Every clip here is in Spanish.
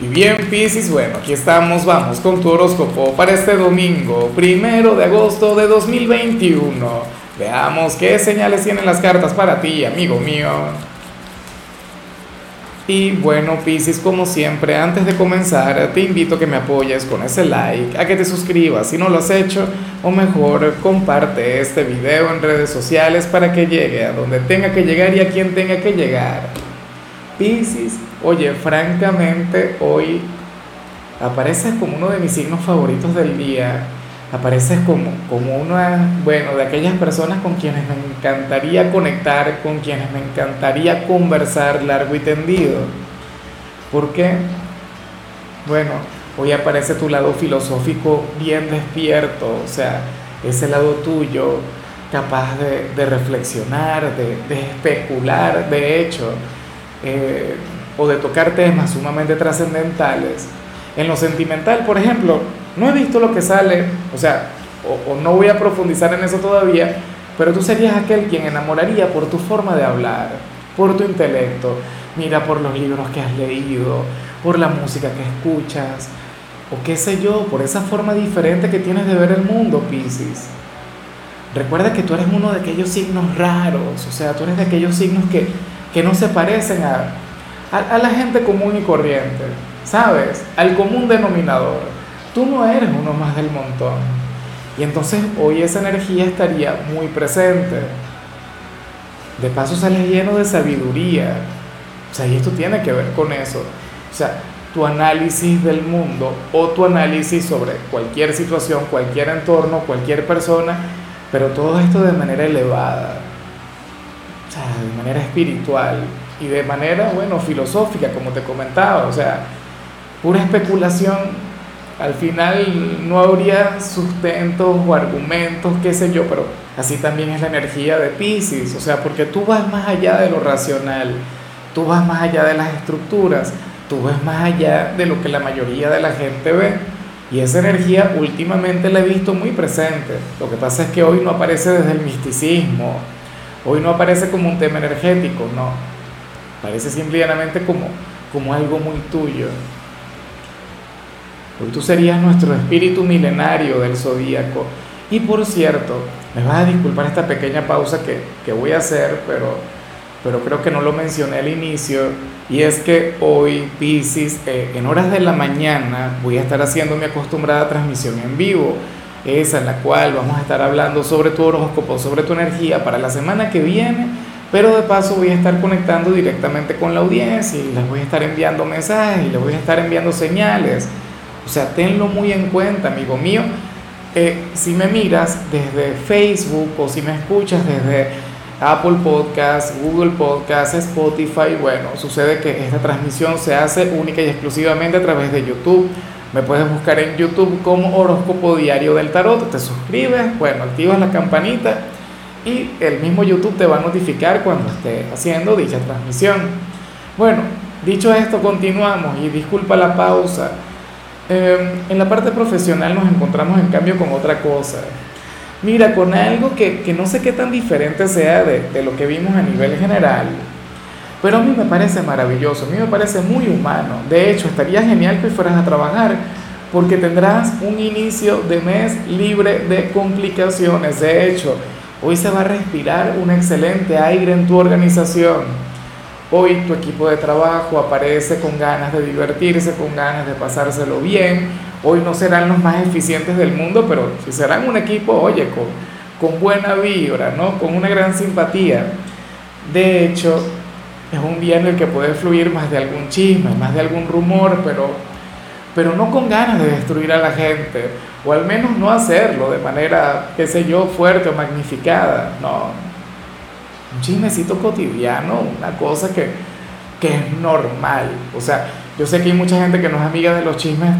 Y bien, Piscis, bueno, aquí estamos, vamos con tu horóscopo para este domingo, primero de agosto de 2021. Veamos qué señales tienen las cartas para ti, amigo mío. Y bueno, Piscis, como siempre, antes de comenzar, te invito a que me apoyes con ese like, a que te suscribas si no lo has hecho, o mejor, comparte este video en redes sociales para que llegue a donde tenga que llegar y a quien tenga que llegar. Piscis, Oye, francamente, hoy apareces como uno de mis signos favoritos del día. Apareces como, como una, bueno, de aquellas personas con quienes me encantaría conectar, con quienes me encantaría conversar largo y tendido. ¿Por qué? Bueno, hoy aparece tu lado filosófico bien despierto, o sea, ese lado tuyo capaz de, reflexionar, de, de, especular, de hecho. Eh, o de tocar temas sumamente trascendentales. En lo sentimental, por ejemplo, no he visto lo que sale, o sea, o, no voy a profundizar en eso todavía, pero tú serías aquel quien enamoraría por tu forma de hablar, por tu intelecto, mira por los libros que has leído, por la música que escuchas, o qué sé yo, por esa forma diferente que tienes de ver el mundo, Piscis. Recuerda que tú eres uno de aquellos signos raros, o sea, tú eres de aquellos signos que, que no se parecen a, a, la gente común y corriente, ¿sabes? Al común denominador. Tú no eres uno más del montón. Y entonces hoy esa energía estaría muy presente. De paso sales lleno de sabiduría. O sea, y esto tiene que ver con eso. O sea, tu análisis del mundo o tu análisis sobre cualquier situación, cualquier entorno, cualquier persona, pero todo esto de manera elevada, sea, de manera espiritual y de manera, bueno, filosófica, como te comentaba, o sea, pura especulación. Al final no habría sustentos o argumentos, qué sé yo, pero así también es la energía de Pisces, o sea, porque tú vas más allá de lo racional, tú vas más allá de las estructuras, tú ves más allá de lo que la mayoría de la gente ve. Y esa energía últimamente la he visto muy presente. Lo que pasa es que hoy no aparece desde el misticismo, hoy no aparece como un tema energético, no Parece simplemente como, como algo muy tuyo. Hoy tú serías nuestro espíritu milenario del zodíaco. Y por cierto, me vas a disculpar esta pequeña pausa que, voy a hacer, pero, pero creo que no lo mencioné al inicio. Y es que hoy, Pisces, eh, en horas de la mañana, voy a estar haciendo mi acostumbrada transmisión en vivo. Esa en la cual vamos a estar hablando sobre tu horóscopo, sobre tu energía para la semana que viene pero de paso voy a estar conectando directamente con la audiencia y les voy a estar enviando mensajes y les voy a estar enviando señales. O sea, tenlo muy en cuenta, amigo mío. Eh, si me miras desde Facebook o si me escuchas desde Apple Podcasts, Google Podcasts, Spotify, bueno, sucede que esta transmisión se hace única y exclusivamente a través de YouTube. Me puedes buscar en YouTube como Horóscopo Diario del Tarot, te suscribes, bueno, activas la campanita y el mismo YouTube te va a notificar cuando esté haciendo dicha transmisión. Bueno, dicho esto, continuamos y disculpa la pausa. Em, en la parte profesional nos encontramos en cambio con otra cosa. Mira, con algo que, que no sé qué tan diferente sea de, de, lo que vimos a nivel general, pero a mí me parece maravilloso, a mí me parece muy humano. De hecho, estaría genial que fueras a trabajar porque tendrás un inicio de mes libre de complicaciones. De hecho, Hoy se va a respirar un excelente aire en tu organización. Hoy tu equipo de trabajo aparece con ganas de divertirse, con ganas de pasárselo bien. Hoy no serán los más eficientes del mundo, pero si serán un equipo, oye, con, con buena vibra, ¿no? Con una gran simpatía. De hecho, es un día en el que puede fluir más de algún chisme, más de algún rumor, pero, pero no con ganas de destruir a la gente o al menos no hacerlo de manera, qué sé yo, fuerte o magnificada, no. Un chismecito cotidiano, una cosa que, que es normal. O sea, yo sé que hay mucha gente que no es amiga de los chismes,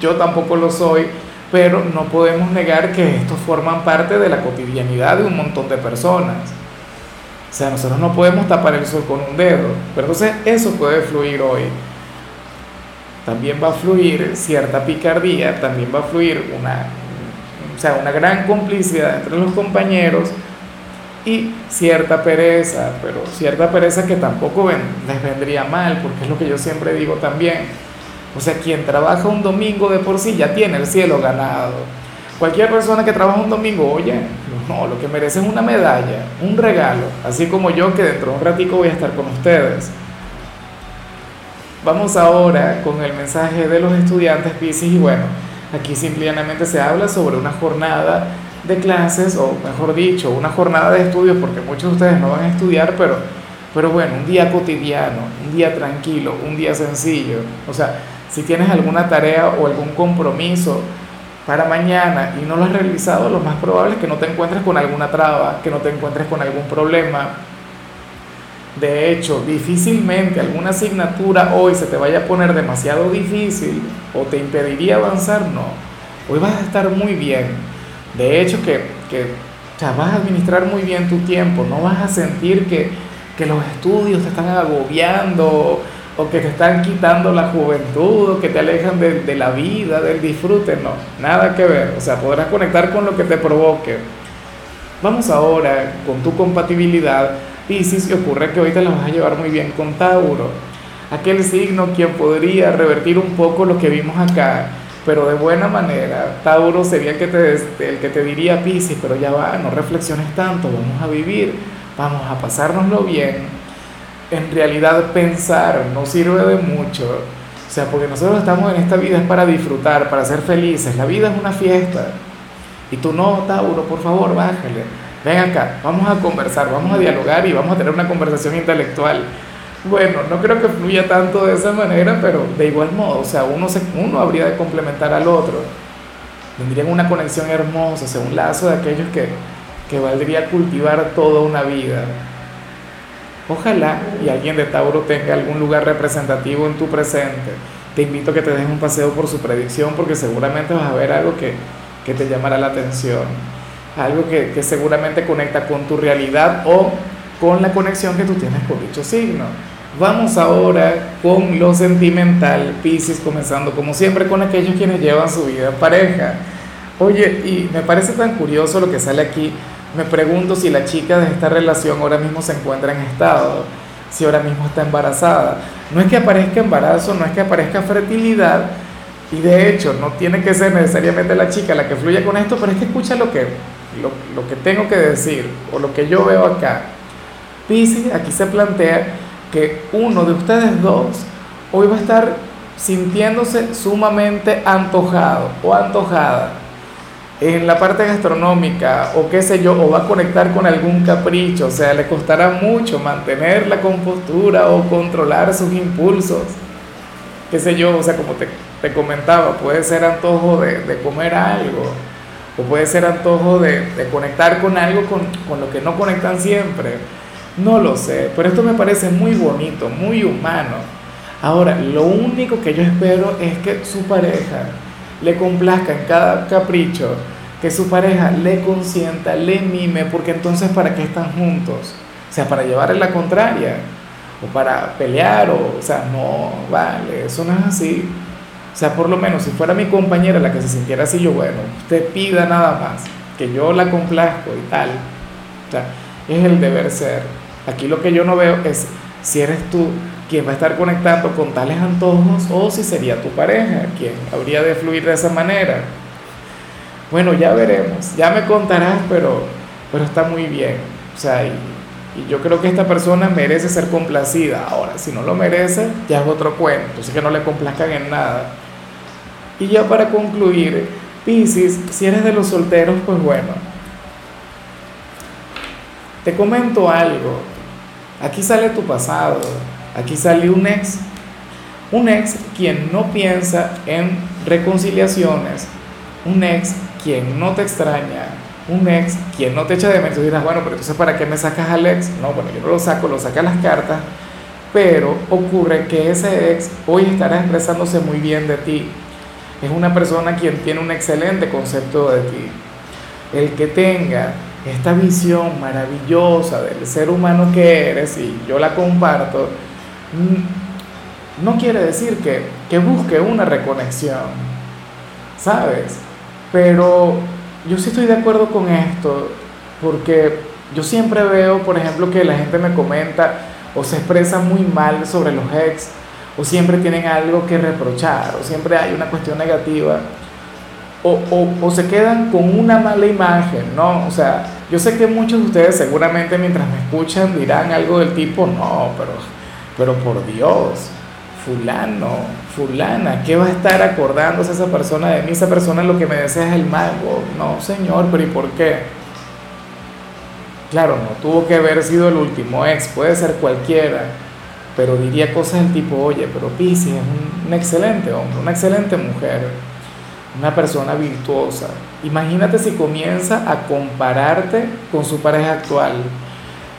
yo tampoco lo soy, pero no podemos negar que estos forman parte de la cotidianidad de un montón de personas. O sea, nosotros no podemos tapar el sol con un dedo, pero entonces eso puede fluir hoy también va a fluir cierta picardía, también va a fluir una, o sea, una gran complicidad entre los compañeros y cierta pereza, pero cierta pereza que tampoco les vendría mal, porque es lo que yo siempre digo también. O sea, quien trabaja un domingo de por sí ya tiene el cielo ganado. Cualquier persona que trabaja un domingo, oye, no, lo que merece es una medalla, un regalo, así como yo que dentro de un ratico voy a estar con ustedes. Vamos ahora con el mensaje de los estudiantes Pisces y bueno, aquí simplemente se habla sobre una jornada de clases o mejor dicho, una jornada de estudios porque muchos de ustedes no van a estudiar, pero, pero bueno, un día cotidiano, un día tranquilo, un día sencillo. O sea, si tienes alguna tarea o algún compromiso, para mañana y no lo has realizado, lo más probable es que no te encuentres con alguna traba, que no te encuentres con algún problema. De hecho, difícilmente alguna asignatura hoy se te vaya a poner demasiado difícil o te impediría avanzar, no. Hoy vas a estar muy bien. De hecho, que, que vas a administrar muy bien tu tiempo, no vas a sentir que, que los estudios te están agobiando o que te están quitando la juventud, o que te alejan de, la vida, del disfrute, no, nada que ver, o sea, podrás conectar con lo que te provoque. Vamos ahora con tu compatibilidad, Pisces, y ocurre que hoy te la vas a llevar muy bien con Tauro, aquel signo quien podría revertir un poco lo que vimos acá, pero de buena manera. Tauro sería el que te, el que te diría, Pisces, pero ya va, no reflexiones tanto, vamos a vivir, vamos a pasárnoslo bien en realidad pensar no sirve de mucho. O sea, porque nosotros estamos en esta vida es para disfrutar, para ser felices. La vida es una fiesta. Y tú no, Tauro, por favor, bájale. Ven acá, vamos a conversar, vamos a dialogar y vamos a tener una conversación intelectual. Bueno, no creo que fluya tanto de esa manera, pero de igual modo, o sea, uno, se, uno habría de complementar al otro. Tendrían una conexión hermosa, o sea, un lazo de aquellos que, que valdría cultivar toda una vida. Ojalá y alguien de Tauro tenga algún lugar representativo en tu presente. Te invito a que te des un paseo por su predicción porque seguramente vas a ver algo que, te llamará la atención. Algo que, que seguramente conecta con tu realidad o con la conexión que tú tienes con dicho signo. Vamos ahora con lo sentimental, Pisces, comenzando como siempre con aquellos quienes llevan su vida en pareja. Oye, y me parece tan curioso lo que sale aquí me pregunto si la chica de esta relación ahora mismo se encuentra en estado, si ahora mismo está embarazada. No es que aparezca embarazo, no es que aparezca fertilidad, y de hecho no tiene que ser necesariamente la chica la que fluya con esto, pero es que escucha lo que, lo, lo que tengo que decir o lo que yo veo acá. Pisces, aquí se plantea que uno de ustedes dos hoy va a estar sintiéndose sumamente antojado o antojada en la parte gastronómica o qué sé yo, o va a conectar con algún capricho, o sea, le costará mucho mantener la compostura o controlar sus impulsos, qué sé yo, o sea, como te, te comentaba, puede ser antojo de, de, comer algo, o puede ser antojo de, de conectar con algo con, con lo que no conectan siempre, no lo sé, pero esto me parece muy bonito, muy humano. Ahora, lo único que yo espero es que su pareja, le complazca en cada capricho, que su pareja le consienta, le mime, porque entonces ¿para qué están juntos? O sea, para llevarle la contraria, o para pelear, o, o sea, no, vale, eso no es así. O sea, por lo menos si fuera mi compañera la que se sintiera así, yo, bueno, usted pida nada más, que yo la complazco y tal. O sea, es el deber ser. Aquí lo que yo no veo es si eres tú quien va a estar conectando con tales antojos o si sería tu pareja quien habría de fluir de esa manera. Bueno, ya veremos, ya me contarás, pero, pero está muy bien. O sea, y, yo creo que esta persona merece ser complacida. Ahora, si no lo merece, ya es otro cuento, entonces que no le complazcan en nada. Y ya para concluir, Piscis, si eres de los solteros, pues bueno, te comento algo. Aquí sale tu pasado, Aquí sale un ex, un ex quien no piensa en reconciliaciones, un ex quien no te extraña, un ex quien no te echa de menos. Tú dirás, bueno, pero entonces ¿para qué me sacas al ex? No, bueno, yo no lo saco, lo saca las cartas, pero ocurre que ese ex hoy estará expresándose muy bien de ti. Es una persona quien tiene un excelente concepto de ti. El que tenga esta visión maravillosa del ser humano que eres, y yo la comparto, no quiere decir que, que busque una reconexión, ¿sabes? Pero yo sí estoy de acuerdo con esto, porque yo siempre veo, por ejemplo, que la gente me comenta o se expresa muy mal sobre los ex, o siempre tienen algo que reprochar, o siempre hay una cuestión negativa, o, o, o, se quedan con una mala imagen, ¿no? O sea, yo sé que muchos de ustedes seguramente mientras me escuchan dirán algo del tipo, no, pero, pero por Dios, fulano, fulana, ¿qué va a estar acordándose esa persona de mí? Esa persona lo que me desea es el mago. No, señor, pero ¿y por qué? Claro, no tuvo que haber sido el último ex, puede ser cualquiera, pero diría cosas del tipo, oye, pero Pisces es un excelente hombre, una excelente mujer, una persona virtuosa. Imagínate si comienza a compararte con su pareja actual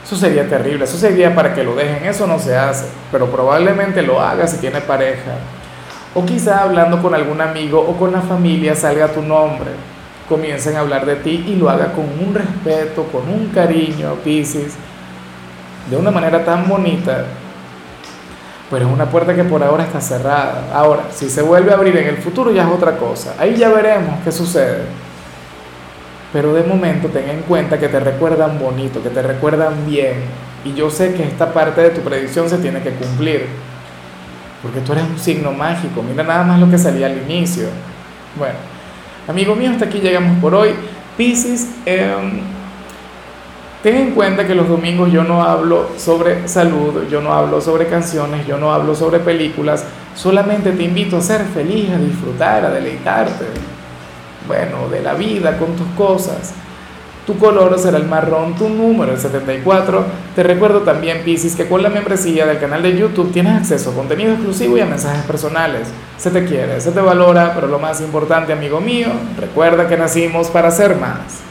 eso sería terrible, eso sería para que lo dejen, eso no se hace, pero probablemente lo haga si tiene pareja. O quizá hablando con algún amigo o con la familia salga tu nombre, comiencen a hablar de ti y lo haga con un respeto, con un cariño, Pisces, de una manera tan bonita, pero es una puerta que por ahora está cerrada. Ahora, si se vuelve a abrir en el futuro ya es otra cosa, ahí ya veremos qué sucede. Pero de momento ten en cuenta que te recuerdan bonito, que te recuerdan bien. Y yo sé que esta parte de tu predicción se tiene que cumplir. Porque tú eres un signo mágico. Mira nada más lo que salía al inicio. Bueno, amigo mío, hasta aquí llegamos por hoy. Pisces, em, ten en cuenta que los domingos yo no hablo sobre salud, yo no hablo sobre canciones, yo no hablo sobre películas. Solamente te invito a ser feliz, a disfrutar, a deleitarte bueno, de la vida, con tus cosas. Tu color será el marrón, tu número el 74. Te recuerdo también, Piscis, que con la membresía del canal de YouTube tienes acceso a contenido exclusivo y a mensajes personales. Se te quiere, se te valora, pero lo más importante, amigo mío, recuerda que nacimos para ser más.